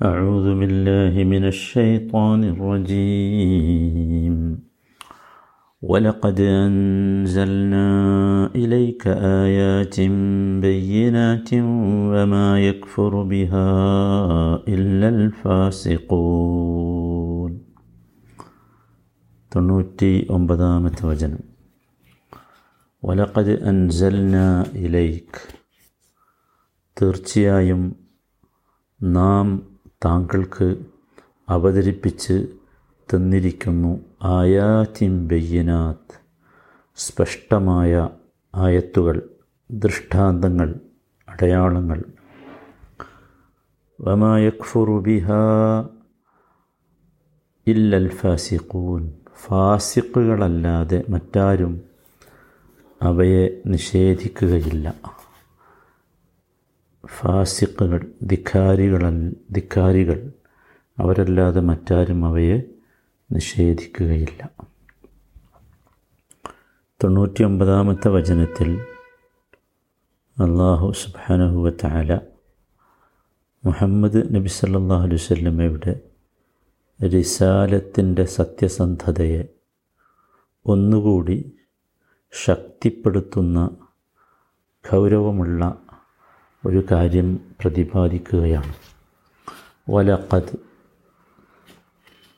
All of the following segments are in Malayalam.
أعوذ بالله من الشيطان الرجيم ولقد أنزلنا إليك آيات بينات وما يكفر بها إلا الفاسقون തൊണ്ണൂറ്റി ഒമ്പതാമത്തെ വചനം വലക്കത് അൻസൽന ഇലൈക്ക് തീർച്ചയായും നാം താങ്കൾക്ക് അവതരിപ്പിച്ച് തന്നിരിക്കുന്നു ആയാത്തിൻ ബയ്യനാത്ത്. സ്പഷ്ടമായ ആയത്തുകൾ ദൃഷ്ടാന്തങ്ങൾ അടയാളങ്ങൾ. വമായക്ഫുറുബിഹ ഇല്ലൽ ഫാസിഖൂൻ. ഫാസിഖുകളല്ലാതെ മറ്റാരും അവയെ നിഷേധിക്കുകയില്ല. ഫാസിഖുകൾ ധിക്കാരികൾ ധിക്കാരികൾ. അവരല്ലാതെ മറ്റാരും അവയെ നിഷേധിക്കുകയില്ല. തൊണ്ണൂറ്റി ഒമ്പതാമത്തെ വചനത്തിൽ അള്ളാഹു സുബാനഹുവ മുഹമ്മദ് നബി സല്ലാഹു അലൈഹി വല്ലമയുടെ റിസാലത്തിന്റെ സത്യസന്ധതയെ ഒന്നുകൂടി ശക്തിപ്പെടുത്തുന്ന ഗൗരവമുള്ള ഒരു കാര്യം പ്രതിപാദിക്കുകയാണ്. വലക്കത്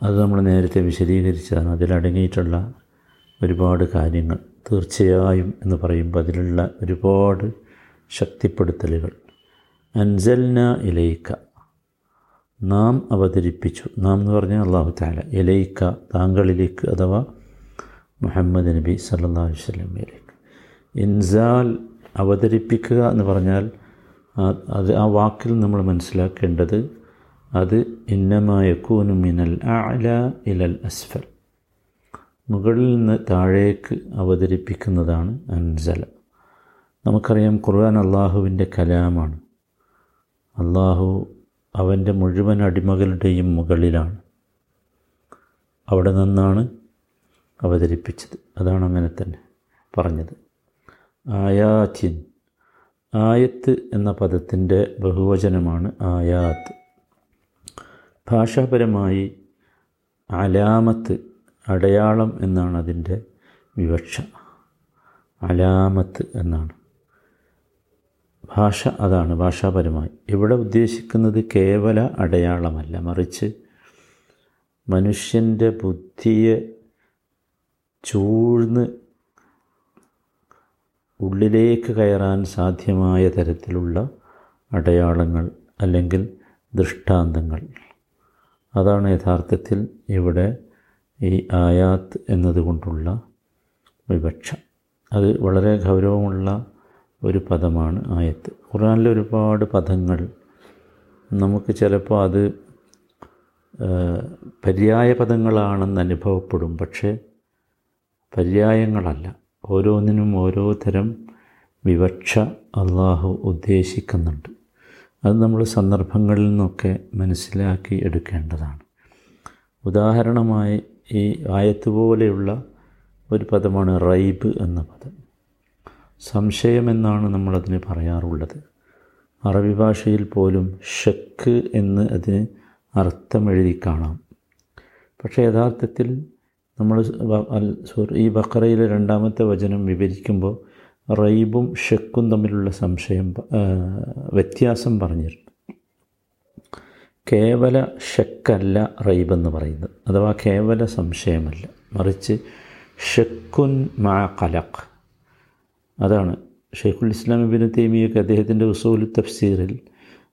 അത് നമ്മൾ നേരത്തെ വിശദീകരിച്ചതാണ്. അതിലടങ്ങിയിട്ടുള്ള ഒരുപാട് കാര്യങ്ങൾ തീർച്ചയായും എന്ന് പറയുമ്പോൾ അതിലുള്ള ഒരുപാട് ശക്തിപ്പെടുത്തലുകൾ. അൻസൽന ഇലയിക്ക നാം അവതരിപ്പിച്ചു. നാം എന്ന് പറഞ്ഞാൽ അള്ളാഹു താല ഇലയിക്ക താങ്കളിലേക്ക് അഥവാ മുഹമ്മദ് നബി സല്ലാ വല്ലമയിലേക്ക് ഇൻസാൽ അവതരിപ്പിക്കുക എന്ന് പറഞ്ഞാൽ അത് ആ വാക്കിൽ നമ്മൾ മനസ്സിലാക്കേണ്ടത് അത് ഇന്നമായക്കൂനു മിനൽ അല ഇലൽ അസ്ഫൽ. മുകളിൽ നിന്ന് താഴേക്ക് അവതരിപ്പിക്കുന്നതാണ് അൻസല. നമുക്കറിയാം ഖുർആൻ അള്ളാഹുവിന്റെ കലാമാണ്. അള്ളാഹു അവന്റെ മുഴുവൻ അടിമകളുടെയും മുകളിലാണ്. അവിടെ നിന്നാണ് അവതരിപ്പിച്ചത്. അതാണ് അങ്ങനെ തന്നെ പറഞ്ഞത്. ആയാത്തിൻ ആയത്ത് എന്ന പദത്തിന്റെ ബഹുവചനമാണ് ആയാത്ത്. ഭാഷാപരമായി അലാമത്ത് അടയാളം എന്നാണ് അതിന്റെ വിവക്ഷ. അലാമത്ത് എന്നാണ്. ഭാഷ അതാണ് ഭാഷാപരമായി. ഇവിടെ ഉദ്ദേശിക്കുന്നത് കേവല അടയാളമല്ല മറിച്ച് മനുഷ്യന്റെ ബുദ്ധിയെ ചൂഴ്ന്ന് ഉള്ളിലേക്ക് കയറാൻ സാധ്യമായ തരത്തിലുള്ള അടയാളങ്ങൾ അല്ലെങ്കിൽ ദൃഷ്ടാന്തങ്ങൾ. അതാണ് യഥാർത്ഥത്തിൽ ഇവിടെ ഈ ആയാത്ത് എന്നതുകൊണ്ടുള്ള വിവക്ഷ. അത് വളരെ ഗൗരവമുള്ള ഒരു പദമാണ് ആയത്ത്. ഖുറാനിലെ ഒരുപാട് പദങ്ങൾ. നമുക്ക് ചിലപ്പോൾ അത് പര്യായ പദങ്ങളാണെന്ന് അനുഭവപ്പെടും. പക്ഷേ പര്യായങ്ങളല്ല. ഓരോന്നിനും ഓരോ തരം വിവക്ഷ അള്ളാഹു ഉദ്ദേശിക്കുന്നുണ്ട്. അത് നമ്മൾ സന്ദർഭങ്ങളിൽ നിന്നൊക്കെ മനസ്സിലാക്കി എടുക്കേണ്ടതാണ്. ഉദാഹരണമായി ഈ ആയത്ത് പോലെയുള്ള ഒരു പദമാണ് റൈബ് എന്ന പദം. സംശയമെന്നാണ് നമ്മളതിന് പറയാറുള്ളത്. അറബി ഭാഷയിൽ പോലും ഷക്ക് എന്ന് അതിന് അർത്ഥമെഴുതി കാണാം. പക്ഷേ യഥാർത്ഥത്തിൽ നമ്മൾ സോറി ഈ ബക്കറയിലെ രണ്ടാമത്തെ വചനം വിവരിക്കുമ്പോൾ റൈബും ഷെക്കും തമ്മിലുള്ള സംശയം വ്യത്യാസം പറഞ്ഞിരുന്നു കേവല ഷെക്കല്ല റൈബ് എന്ന് പറയുന്നത്. അഥവാ കേവല സംശയമല്ല. മറിച്ച് ഷെക്കുൻ മാ കലഖ് അതാണ്. ഷെയ്ഖുൽ ഇസ്ലാം ഇബിൻ തേമിയൊക്കെ അദ്ദേഹത്തിന്റെ ഉസൂൽ തഫ്സീറിൽ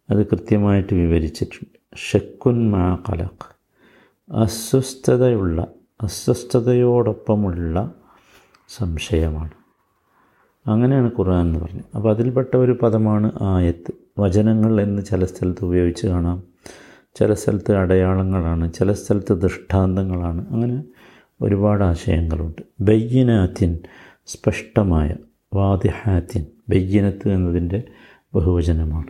അത് കൃത്യമായിട്ട് വിവരിച്ചിട്ടുണ്ട്. ഷെക്കുൻ മാ കലഖ് അസ്വസ്ഥതയുള്ള അസ്വസ്ഥതയോടൊപ്പമുള്ള സംശയമാണ്. അങ്ങനെയാണ് ഖുർആൻ എന്ന് പറഞ്ഞത്. അപ്പോൾ അതിൽപ്പെട്ട ഒരു പദമാണ് ആയത്ത്. വചനങ്ങൾ എന്ന് ചില സ്ഥലത്ത് ഉപയോഗിച്ച് കാണാം. ചില സ്ഥലത്ത് അടയാളങ്ങളാണ്. ചില സ്ഥലത്ത് ദൃഷ്ടാന്തങ്ങളാണ്. അങ്ങനെ ഒരുപാട് ആശയങ്ങളുണ്ട്. ബയ്യനാത്തിൻ സ്പഷ്ടമായ വാദിഹാത്തിൻ ബയ്യനത്ത് എന്നതിന്റെ ബഹുവചനമാണ്.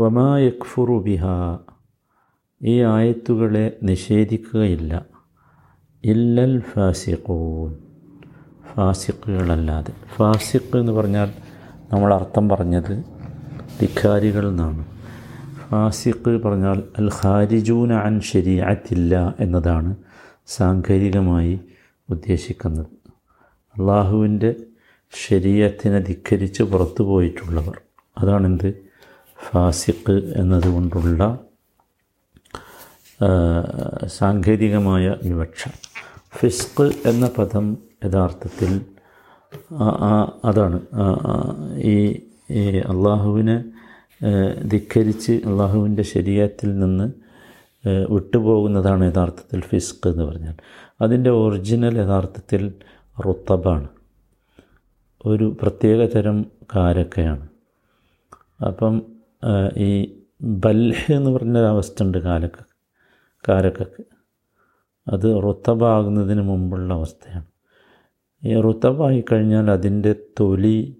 വമാ യക്ഫുറു ബിഹ. ഈ ആയത്തുകളെ നിഷേധിക്കുകയില്ല. ഇല്ലൽ ഫാസിഖൂൻ. ഫാസിഖുകളല്ലാതെ. ഫാസിഖ് എന്ന് പറഞ്ഞാൽ നമ്മൾ അർത്ഥം പറഞ്ഞത് ധിക്കാരികൾ എന്നാണ്. ഫാസിഖ് പറഞ്ഞാൽ അൽ ഖാരിജൂന അൻ ശരീഅത്തില്ല എന്നതാണ് സാങ്കേതികമായി ഉദ്ദേശിക്കുന്നത്. അള്ളാഹുവിന്റെ ശരീരത്തിനെ ധിക്കരിച്ച് പുറത്തു പോയിട്ടുള്ളവർ. അതാണെന്ത്? ഫാസിഖ് എന്നതുകൊണ്ടുള്ള സാങ്കേതികമായ വിവക്ഷ. ഫിസ്ക് എന്ന പദം യഥാർത്ഥത്തിൽ അതാണ്. ഈ അള്ളാഹുവിനെ ധിക്കരിച്ച് അള്ളാഹുവിന്റെ ശരീരത്തിൽ നിന്ന് വിട്ടുപോകുന്നതാണ് യഥാർത്ഥത്തിൽ ഫിസ്ക് എന്ന് പറഞ്ഞാൽ. അതിന്റെ ഒറിജിനൽ യഥാർത്ഥത്തിൽ റുത്തബാണ്. ഒരു പ്രത്യേക തരം കാരക്കയാണ്. അപ്പം ഈ ബൽഹ് എന്ന് പറഞ്ഞൊരവസ്ഥ ഉണ്ട് കാലക്ക കാരക്കക്ക്. അത് റുത്തബാകുന്നതിന് മുമ്പുള്ള അവസ്ഥയാണ്. ഈ റുത്തബായി കഴിഞ്ഞാൽ അതിന്റെ തൊലി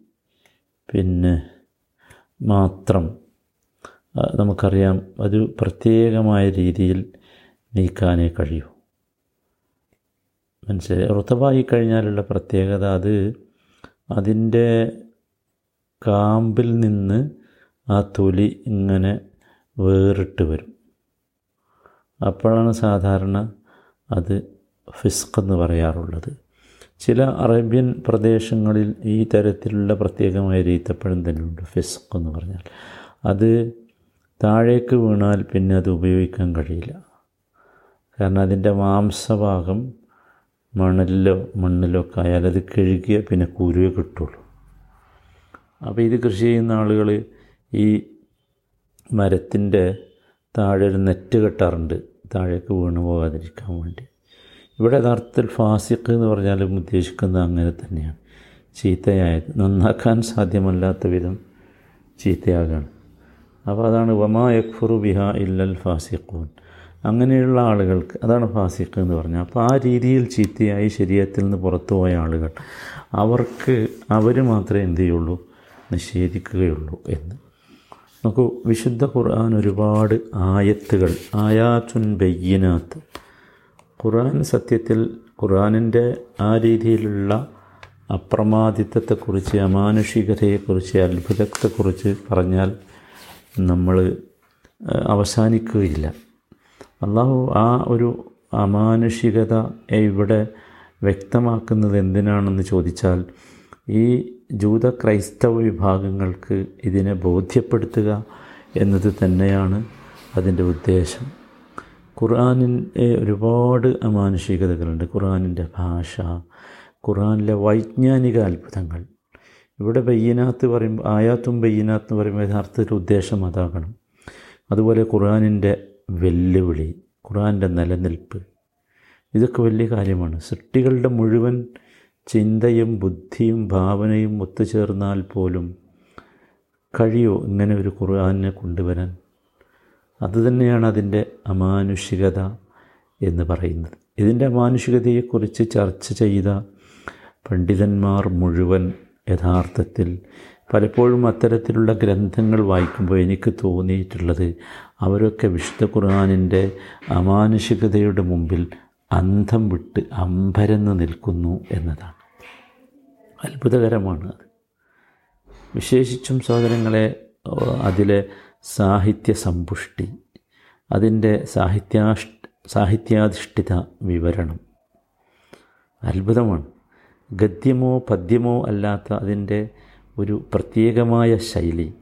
പിന്നെ മാത്രം നമുക്കറിയാം ഒരു പ്രത്യേകമായ രീതിയിൽ നീക്കാനേ കഴിയൂ. മനസ്സിലായി? റുത്തബായി കഴിഞ്ഞാലുള്ള പ്രത്യേകത അത് അതിന്റെ കാമ്പിൽ നിന്ന് ആ തൊലി ഇങ്ങനെ വേറിട്ട് വരും. അപ്പോഴാണ് സാധാരണ അത് ഫിസ്ക് എന്ന് പറയാറുള്ളത്. ചില അറേബ്യൻ പ്രദേശങ്ങളിൽ ഈ തരത്തിലുള്ള പ്രത്യേകമായ രീത്തപ്പഴം തന്നെയുണ്ട് ഫിസ്ക് എന്ന് പറഞ്ഞാൽ. അത് താഴേക്ക് വീണാൽ പിന്നെ അത് ഉപയോഗിക്കാൻ കഴിയില്ല. കാരണം അതിന്റെ മാംസഭാഗം മണലിലോ മണ്ണിലോ ഒക്കെ ആയാൽ അത് കഴുകിയ പിന്നെ കുരുവേ കിട്ടുള്ളൂ. അപ്പോൾ ഇത് കൃഷി ചെയ്യുന്ന ആളുകൾ ഈ മരത്തിന്റെ താഴെ ഒരു നെറ്റ് കെട്ടാറുണ്ട്. താഴേക്ക് വീണു പോകാതിരിക്കാൻ വേണ്ടി. ഇവിടെ യഥാർത്ഥത്തിൽ ഫാസിഖ് എന്ന് പറഞ്ഞാലും ഉദ്ദേശിക്കുന്നത് അങ്ങനെ തന്നെയാണ്. ചീത്തയായത്. നന്നാക്കാൻ സാധ്യമല്ലാത്ത വിധം ചീത്തയാകാണ്. അപ്പോൾ അതാണ് വമാ യക്ഫുറു ബിഹ ഇല്ലൽ ഫാസിഖൂൻ. അങ്ങനെയുള്ള ആളുകൾക്ക് അതാണ് ഫാസിഖ് എന്ന് പറഞ്ഞാൽ അപ്പോൾ ആ രീതിയിൽ ചീത്തയായി ശരീരത്തിൽ നിന്ന് പുറത്തു പോയ ആളുകൾ അവർക്ക് അവർ മാത്രമേ എന്ത് ചെയ്യുള്ളൂ? നിഷേധിക്കുകയുള്ളൂ എന്ന്. നോക്കൂ വിശുദ്ധ ഖുർആൻ ഒരുപാട് ആയത്തുകൾ ആയാത്തുൻ ബയ്യനാത്ത്. ഖുർആൻ സത്യത്തിൽ ഖുർആനിന്റെ ആ രീതിയിലുള്ള അപ്രമാദിത്വത്തെക്കുറിച്ച് അമാനുഷികതയെക്കുറിച്ച് അത്ഭുതത്തെക്കുറിച്ച് പറഞ്ഞാൽ നമ്മൾ അവസാനിക്കുകയില്ല. അള്ളാഹു ആ ഒരു അമാനുഷികത ഇവിടെ വ്യക്തമാക്കുന്നത് എന്തിനാണെന്ന് ചോദിച്ചാൽ ഈ ജൂത ക്രൈസ്തവ വിഭാഗങ്ങൾക്ക് ഇതിനെ ബോധ്യപ്പെടുത്തുക എന്നത് തന്നെയാണ് അതിന്റെ ഉദ്ദേശം. ഖുറാനിൻ ഒരുപാട് അമാനുഷികതകളുണ്ട്. ഖുർആാനിന്റെ ഭാഷ ഖുർആാനിലെ വൈജ്ഞാനിക അത്ഭുതങ്ങൾ. ഇവിടെ ബയ്യനാത്ത് പറയുമ്പോൾ ആയാത്തും ബയ്യനാത്ത് എന്ന് പറയുമ്പോൾ യഥാർത്ഥത്തിൽ ഉദ്ദേശം അതാകണം. അതുപോലെ ഖുർആാനിന്റെ വെല്ലുവിളി ഖുർആാനിന്റെ നിലനിൽപ്പ് ഇതൊക്കെ വലിയ കാര്യമാണ്. സൃഷ്ടികളുടെ മുഴുവൻ ചിന്തയും ബുദ്ധിയും ഭാവനയും ഒത്തുചേർന്നാൽ പോലും കഴിയോ ഇങ്ങനെ ഒരു ഖുർആാനിനെ കൊണ്ടുവരാൻ? അതുതന്നെയാണ് അതിന്റെ അമാനുഷികത എന്ന് പറയുന്നത്. ഇതിന്റെ അമാനുഷികതയെക്കുറിച്ച് ചർച്ച ചെയ്ത പണ്ഡിതന്മാർ മുഴുവൻ യഥാർത്ഥത്തിൽ പലപ്പോഴും അത്തരത്തിലുള്ള ഗ്രന്ഥങ്ങൾ വായിക്കുമ്പോൾ എനിക്ക് തോന്നിയിട്ടുള്ളത് അവരൊക്കെ വിശുദ്ധ ഖുർആാനിന്റെ അമാനുഷികതയുടെ മുമ്പിൽ അന്ധം വിട്ട് അമ്പരന്ന് നിൽക്കുന്നു എന്നതാണ്. അത്ഭുതകരമാണ് അത്. വിശേഷിച്ചും സഹോദരങ്ങളെ അതിലെ സാഹിത്യ സമ്പുഷ്ടി അതിന്റെ സാഹിത്യാഷ് സാഹിത്യാധിഷ്ഠിത വിവരണം. അത്ഭുതമാണ്. ഗദ്യമോ പദ്യമോ അല്ലാത്ത അതിന്റെ ഒരു പ്രത്യേകമായ ശൈലി.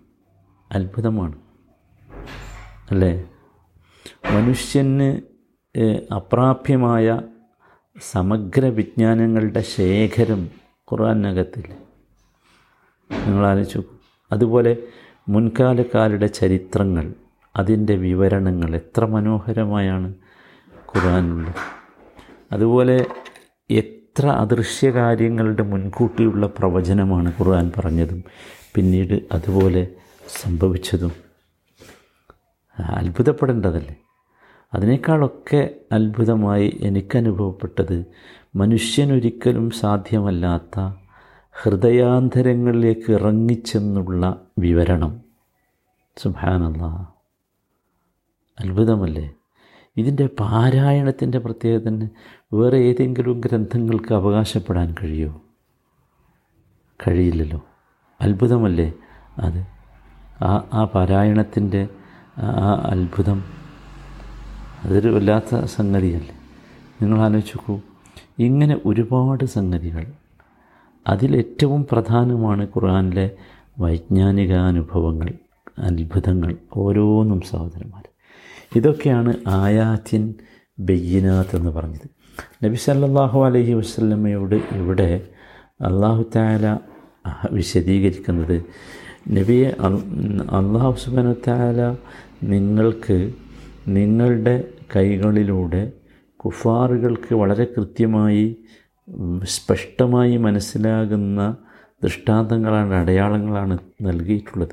അത്ഭുതമാണ്. അല്ലേ? മനുഷ്യന് അപ്രാപ്യമായ സമഗ്ര വിജ്ഞാനങ്ങളുടെ ശേഖരം ഖുർആാനകത്തില്ല നിങ്ങൾ ആലോചിച്ചു അതുപോലെ മുൻകാലക്കാരുടെ ചരിത്രങ്ങൾ അതിന്റെ വിവരണങ്ങൾ എത്ര മനോഹരമായാണ് ഖുർആാനുള്ളത് അതുപോലെ എത്ര അദൃശ്യ കാര്യങ്ങളുടെ മുൻകൂട്ടിയുള്ള പ്രവചനമാണ് ഖുർആൻ പറഞ്ഞതും പിന്നീട് അതുപോലെ സംഭവിച്ചതും. അത്ഭുതപ്പെടേണ്ടതല്ലേ? അതിനേക്കാളൊക്കെ അത്ഭുതമായി എനിക്കനുഭവപ്പെട്ടത് മനുഷ്യനൊരിക്കലും സാധ്യമല്ലാത്ത ഹൃദയാന്തരങ്ങളിലേക്ക് ഇറങ്ങിച്ചെന്നുള്ള വിവരണം. സുഭാനല്ല അത്ഭുതമല്ലേ? ഇതിന്റെ പാരായണത്തിന്റെ പ്രത്യേകത തന്നെ വേറെ ഏതെങ്കിലും ഗ്രന്ഥങ്ങൾക്ക് അവകാശപ്പെടാൻ കഴിയുമോ കഴിയില്ലല്ലോ. അത്ഭുതമല്ലേ അത്? ആ ആ പാരായണത്തിന്റെ ആ അത്ഭുതം അതൊരു വല്ലാത്ത സംഗതിയല്ലേ? നിങ്ങൾ ആലോചിക്കൂ ഇങ്ങനെ ഒരുപാട് സംഗതികൾ. അതിലേറ്റവും പ്രധാനമാണ് ഖുർആനിലെ വൈജ്ഞാനികാനുഭവങ്ങൾ അത്ഭുതങ്ങൾ ഓരോന്നും സഹോദരന്മാർ. ഇതൊക്കെയാണ് ആയാത്തിൻ ബയ്യനാത്ത് എന്ന് പറഞ്ഞത്. നബി സല്ലാഹു അലഹി വസല്ലമയോട് ഇവിടെ അള്ളാഹു താല വിശദീകരിക്കുന്നത് നബിയെ അള്ളാഹു സുബാനു താല നിങ്ങൾക്ക് നിങ്ങളുടെ കൈകളിലൂടെ കുഫാറുകൾക്ക് വളരെ കൃത്യമായി സ്പഷ്ടമായി മനസ്സിലാകുന്ന ദൃഷ്ടാന്തങ്ങളാണ് അടയാളങ്ങളാണ് നൽകിയിട്ടുള്ളത്.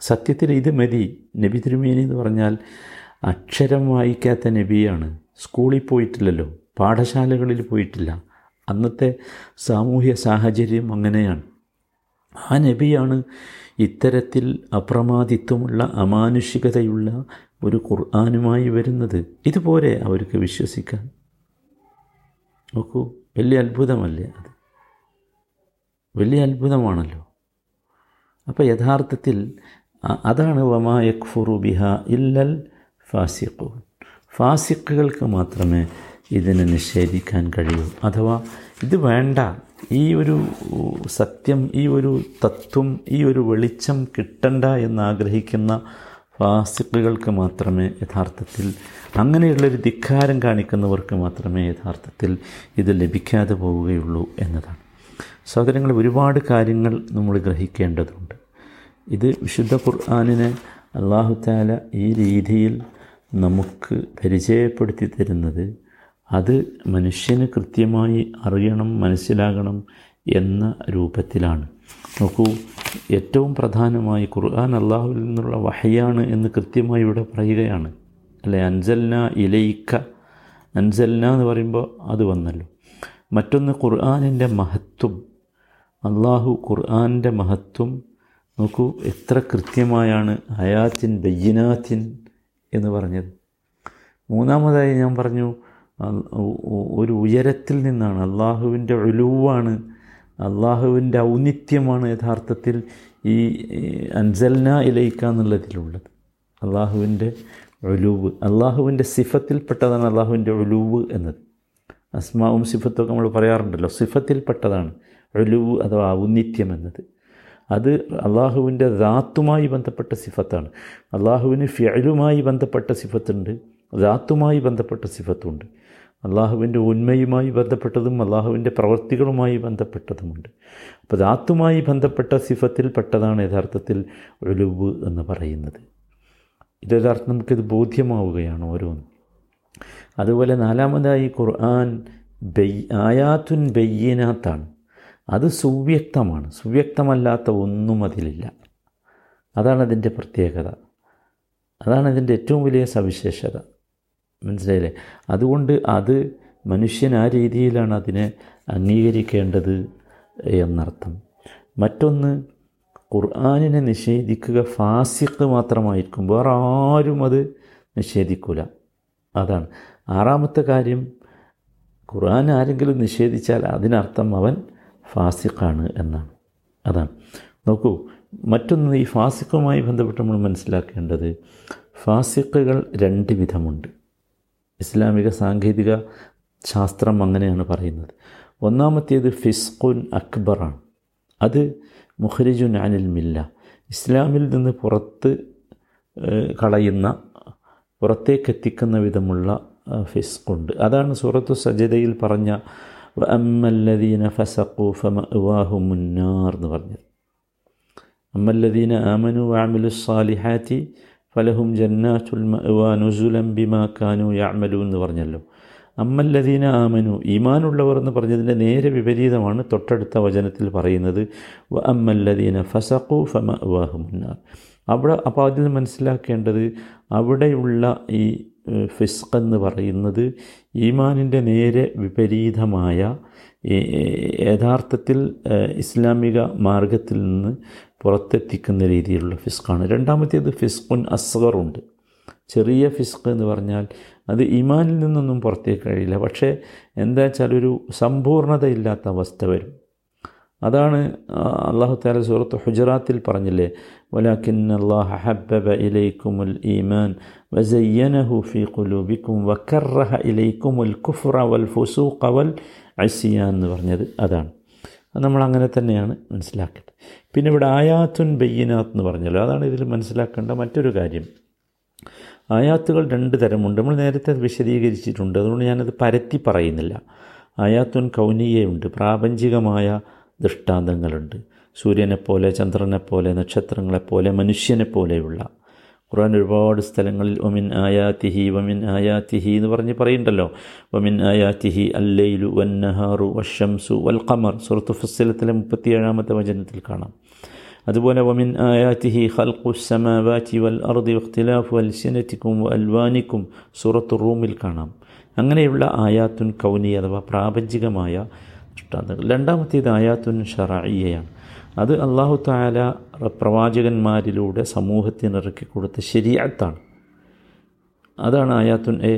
സത്യത്തിൽ ഇത് മതി. നബി തിരുമേനി എന്ന് പറഞ്ഞാൽ അക്ഷരം വായിക്കാത്ത നബിയാണ്. സ്കൂളിൽ പോയിട്ടില്ലല്ലോ. പാഠശാലകളിൽ പോയിട്ടില്ല. അന്നത്തെ സാമൂഹ്യ സാഹചര്യം അങ്ങനെയാണ്. ആ നബിയാണ് ഇത്തരത്തിൽ അപ്രമാദിത്വമുള്ള അമാനുഷികതയുള്ള ഒരു ഖുർആാനുമായി വരുന്നത് ഇതുപോലെ അവർക്ക് വിശ്വസിക്കാൻ. നോക്കൂ വലിയ അത്ഭുതമല്ലേ അത്? വലിയ അത്ഭുതമാണല്ലോ. അപ്പോൾ യഥാർത്ഥത്തിൽ അതാണ് വമാ യക്ഫുറു ബിഹ ഇല്ലൽ ഫാസിഖു ഫാസിഖുകൾക്ക് മാത്രമേ ഇതിനെ നിഷേധിക്കാൻ കഴിയൂ. അഥവാ ഇത് വേണ്ട. ഈ ഒരു സത്യം ഈ ഒരു തത്വം ഈ ഒരു വെളിച്ചം കിട്ടണ്ട എന്നാഗ്രഹിക്കുന്ന ഫാസിഖുകൾക്ക് മാത്രമേ യഥാർത്ഥത്തിൽ അങ്ങനെയുള്ളൊരു ധിക്കാരം കാണിക്കുന്നവർക്ക് മാത്രമേ യഥാർത്ഥത്തിൽ ഇത് ലഭിക്കാതെ പോവുകയുള്ളൂ എന്നതാണ്. സഹോദരങ്ങൾ ഒരുപാട് കാര്യങ്ങൾ നമ്മൾ ഗ്രഹിക്കേണ്ടതുണ്ട്. ഇത് വിശുദ്ധ ഖുർആാനിനെ അള്ളാഹു താല ഈ രീതിയിൽ നമുക്ക് പരിചയപ്പെടുത്തി തരുന്നത് അത് മനുഷ്യന് കൃത്യമായി അറിയണം മനസ്സിലാകണം എന്ന രൂപത്തിലാണ്. നോക്കൂ ഏറ്റവും പ്രധാനമായി ഖുർആൻ അള്ളാഹുവിൽ നിന്നുള്ള വഹയാണ് എന്ന് കൃത്യമായി ഇവിടെ പറയുകയാണ്. അല്ലെ? അൻസൽന ഇലയിക്ക അൻസൽന എന്ന് പറയുമ്പോൾ അത് വന്നല്ലോ. മറ്റൊന്ന് ഖുർആാനിന്റെ മഹത്വം. അള്ളാഹു ഖുർആാനിന്റെ മഹത്വം നോക്കൂ എത്ര കൃത്യമായാണ് അയാത്തിൻ ബയ്യനാത്തിൻ എന്ന് പറഞ്ഞത്. മൂന്നാമതായി ഞാൻ പറഞ്ഞു ഒരു ഉയരത്തിൽ നിന്നാണ് അള്ളാഹുവിന്റെ ഒലുവാണ് അള്ളാഹുവിന്റെ ഔന്നിത്യമാണ് യഥാർത്ഥത്തിൽ ഈ അൻസൽന ഇലയിക്ക എന്നുള്ളതിലുള്ളത്. അള്ളാഹുവിന്റെ ഒലുവ് അള്ളാഹുവിന്റെ സിഫത്തിൽപ്പെട്ടതാണ് അള്ളാഹുവിന്റെ ഒലുവ് എന്നത്. അസ്മാവും സിഫത്തൊക്കെ നമ്മൾ പറയാറുണ്ടല്ലോ സിഫത്തിൽപ്പെട്ടതാണ് ഒലുവ് അഥവാ ഔന്നിത്യം എന്നത്. അത് അള്ളാഹുവിന്റെ ധാത്തുമായി ബന്ധപ്പെട്ട സിഫത്താണ്. അള്ളാഹുവിന് ഫിയലുമായി ബന്ധപ്പെട്ട സിഫത്തുണ്ട് ധാത്തുമായി ബന്ധപ്പെട്ട സിഫത്തുണ്ട്. അള്ളാഹുവിന്റെ ഉന്മയുമായി ബന്ധപ്പെട്ടതും അള്ളാഹുവിന്റെ പ്രവൃത്തികളുമായി ബന്ധപ്പെട്ടതുമുണ്ട്. അപ്പോൾ ദാത്തുമായി ബന്ധപ്പെട്ട സിഫത്തിൽ പെട്ടതാണ് യഥാർത്ഥത്തിൽ ഒലുവ് എന്ന് പറയുന്നത്. ഇത് യഥാർത്ഥം നമുക്കിത് ബോധ്യമാവുകയാണ് ഓരോന്നും. അതുപോലെ നാലാമതായി ഖുർആൻ ബെയ് ആയാത്തുൻ ബയ്യനാത്താണ്. അത് സുവ്യക്തമാണ്. സുവ്യക്തമല്ലാത്ത ഒന്നും അതിലില്ല. അതാണ് അതിന്റെ പ്രത്യേകത. അതാണ് അതിന്റെ ഏറ്റവും വലിയ സവിശേഷത. മനസ്സിലായില്ലേ? അതുകൊണ്ട് അത് മനുഷ്യൻ ആ രീതിയിലാണ് അതിനെ അംഗീകരിക്കേണ്ടത് എന്നർത്ഥം. മറ്റൊന്ന് ഖുർആാനിനെ നിഷേധിക്കുക ഫാസിഖ് മാത്രമായിരിക്കും. വേറെ ആരും അത് നിഷേധിക്കില്ല അതാണ്. ആറാമത്തെ കാര്യം ഖുർആൻ ആരെങ്കിലും നിഷേധിച്ചാൽ അതിനർത്ഥം അവൻ ഫാസിഖാണ് എന്നാണ്. അതാണ്. നോക്കൂ മറ്റൊന്ന് ഈ ഫാസിഖുമായി ബന്ധപ്പെട്ട് നമ്മൾ മനസ്സിലാക്കേണ്ടത് ഫാസിഖുകൾ രണ്ട് വിധമുണ്ട്. ഇസ്ലാമിക സാങ്കേതിക ശാസ്ത്രം അങ്ങനെയാണ് പറയുന്നത്. ഒന്നാമത്തേത് ഫിസ്ഖുൻ അക്ബറാണ്. അത് മുഹരിജുൻ അനിൽ മില്ല. ഇസ്ലാമിൽ നിന്ന് പുറത്ത് കളയുന്ന പുറത്തേക്കെത്തിക്കുന്ന വിധമുള്ള ഫിസ്ഖുണ്ട്. അതാണ് സൂറത്തു സജതയിൽ പറഞ്ഞ അമ്മല്ലദീന ഫസഖു ഫമഅവാഹുമുന്നാർ എന്ന് പറഞ്ഞത്. അമ്മല്ലദീന ആമനു വാമിലു സാലിഹാത്തി ഫലഹും ജന്നാത്തുൽ ബിമാക്കാനു യാമലു ബിമാ കാനു യഅമലു എന്ന് പറഞ്ഞല്ലോ. അമ്മല്ലദീന ആമനു ഈമാനുള്ളവർ എന്ന് പറഞ്ഞതിന്റെ നേരെ വിപരീതമാണ് തൊട്ടടുത്ത വചനത്തിൽ പറയുന്നത് വ അമ്മല്ലദീന ഫസഖു ഫമഅവാഹുമുന്നാർ അവിടെ അപ്പോൾ അതിൽ മനസ്സിലാക്കേണ്ടത് അവിടെയുള്ള ഈ ഫിസ്ഖ് എന്ന് പറയുന്നത് ഈമാനിന്റെ നേരെ വിപരീതമായ യഥാർത്ഥത്തിൽ ഇസ്ലാമിക മാർഗത്തിൽ നിന്ന് പുറത്തെത്തിക്കുന്ന രീതിയിലുള്ള ഫിസ്ക്കാണ് രണ്ടാമത്തേത് ഫിസ്ഖുൻ അസ്ഗറുണ്ട് ചെറിയ ഫിസ്ക് എന്ന് പറഞ്ഞാൽ അത് ഇമാനിൽ നിന്നൊന്നും പുറത്തേക്ക് കഴിയില്ല. പക്ഷേ എന്താ വെച്ചാൽ ഒരു സമ്പൂർണതയില്ലാത്ത അവസ്ഥ വരും. അതാണ് അള്ളാഹു താല സുഹൃത്ത് ഹുജറാത്തിൽ പറഞ്ഞില്ലേ വലാക്കിൻ അള്ളാഹ ഹബ്ബബ ഇലൈക്കുമുൽ ഈമാൻ വസയ്യനഹു ഫി ഖുലൂബിക്കും വക്കറഹ ഇലൈക്കുമുൽ കുഫ്ര വൽ ഫുസൂഖ വൽ അസിയ എന്ന് പറഞ്ഞത് അതാണ്. നമ്മൾ അങ്ങനെ തന്നെയാണ് മനസ്സിലാക്കേണ്ടത്. പിന്നെ ഇവിടെ ആയാത്തുൻ ബയ്യനാത്ത് എന്ന് പറഞ്ഞല്ലോ അതാണ് ഇതിൽ മനസ്സിലാക്കേണ്ട മറ്റൊരു കാര്യം. ആയാത്തുകൾ രണ്ട് തരമുണ്ട്. നമ്മൾ നേരത്തെ വിശദീകരിച്ചിട്ടുണ്ട്. അതുകൊണ്ട് ഞാനത് പരത്തി പറയുന്നില്ല. ആയാത്തുൻ കൗനീയുണ്ട് പ്രാപഞ്ചികമായ ദൃഷ്ടാന്തങ്ങളുണ്ട്. സൂര്യനെപ്പോലെ ചന്ദ്രനെപ്പോലെ നക്ഷത്രങ്ങളെപ്പോലെ മനുഷ്യനെപ്പോലെയുള്ള ഖുർആൻ ഒരുപാട് സ്ഥലങ്ങളിൽ ഒമിൻ ആയാത്തിഹി വമിൻ ആയാത്തിഹി എന്ന് പറഞ്ഞ് പറയുന്നുണ്ടല്ലോ. വമിൻ ആയാത്തിഹി അല്ലയിലു വന്നഹാറു വഷംസു വൽ ഖമർ സുഹൃത്തു ഫസ്സിലത്തിലെ മുപ്പത്തിയേഴാമത്തെ വചനത്തിൽ കാണാം. അതുപോലെ വമിൻ ആയാത്തിഹി ഖൽഖു സമാവാറ്റി വൽ അർദി വഖ്തിലാഫു അൽസിനറ്റിക്കും അൽവാനിക്കും സൂറത്ത് റൂമിൽ കാണാം. അങ്ങനെയുള്ള ആയാത്തുൻ കൗനി അഥവാ പ്രാപഞ്ചികമായ രണ്ടാമത്തേത് ആയാത്തുൻ ഷറായിയാണ് അത് അള്ളാഹു താല പ്രവാചകന്മാരിലൂടെ സമൂഹത്തിന് ഇറക്കി കൊടുത്ത ശരിയാത്താണ് അതാണ് ആയാത്തുൻ എ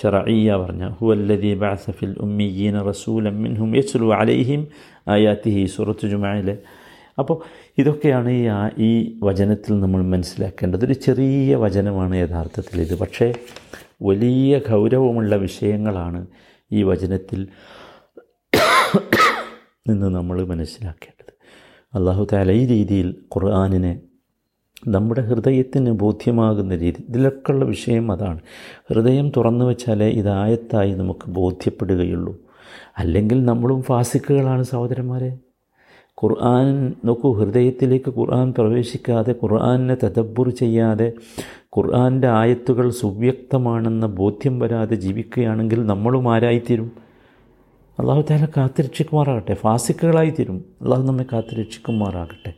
ഷറയ്യ പറഞ്ഞ ഹുവല്ലദി ബാസഫിൽ ഉമ്മിയീന റസൂലം മിൻഹും യസ്ലു അലൈഹിം ആയാത്തിഹി സുറത്ത് ജുമായിലെ. അപ്പോൾ ഇതൊക്കെയാണ് ഈ ഈ വചനത്തിൽ നമ്മൾ മനസ്സിലാക്കേണ്ടത്. ഒരു ചെറിയ വചനമാണ് യഥാർത്ഥത്തിൽ ഇത്. പക്ഷേ വലിയ ഗൗരവമുള്ള വിഷയങ്ങളാണ് ഈ വചനത്തിൽ നിന്ന് നമ്മൾ മനസ്സിലാക്കേണ്ടത്. അള്ളാഹു താല ഈ രീതിയിൽ ഖുർആാനിനെ നമ്മുടെ ഹൃദയത്തിന് ബോധ്യമാകുന്ന രീതി ഇതിലൊക്കെയുള്ള വിഷയം അതാണ്. ഹൃദയം തുറന്നു വെച്ചാലേ ഇതായത്തായി നമുക്ക് ബോധ്യപ്പെടുകയുള്ളൂ. അല്ലെങ്കിൽ നമ്മളും ഫാസിക്കുകളാണ് സഹോദരന്മാരെ. ഖുർആൻ നോക്കൂ ഹൃദയത്തിലേക്ക് ഖുർആൻ പ്രവേശിക്കാതെ ഖുർആനെ തദബ്ബുർ ചെയ്യാതെ ഖുർആന്റെ ആയത്തുകൾ സുവ്യക്തമാണെന്ന ബോധ്യം വരാതെ ജീവിക്കുകയാണെങ്കിൽ നമ്മളും ആരായിത്തീരും? അള്ളാഹു താല കാത്തിരക്ഷിക്കുമാറാകട്ടെ ഫാസിക്കുകളായി തീരും അള്ളാഹു നമ്മെ കാത്തിരക്ഷിക്കുമാറാകട്ടെ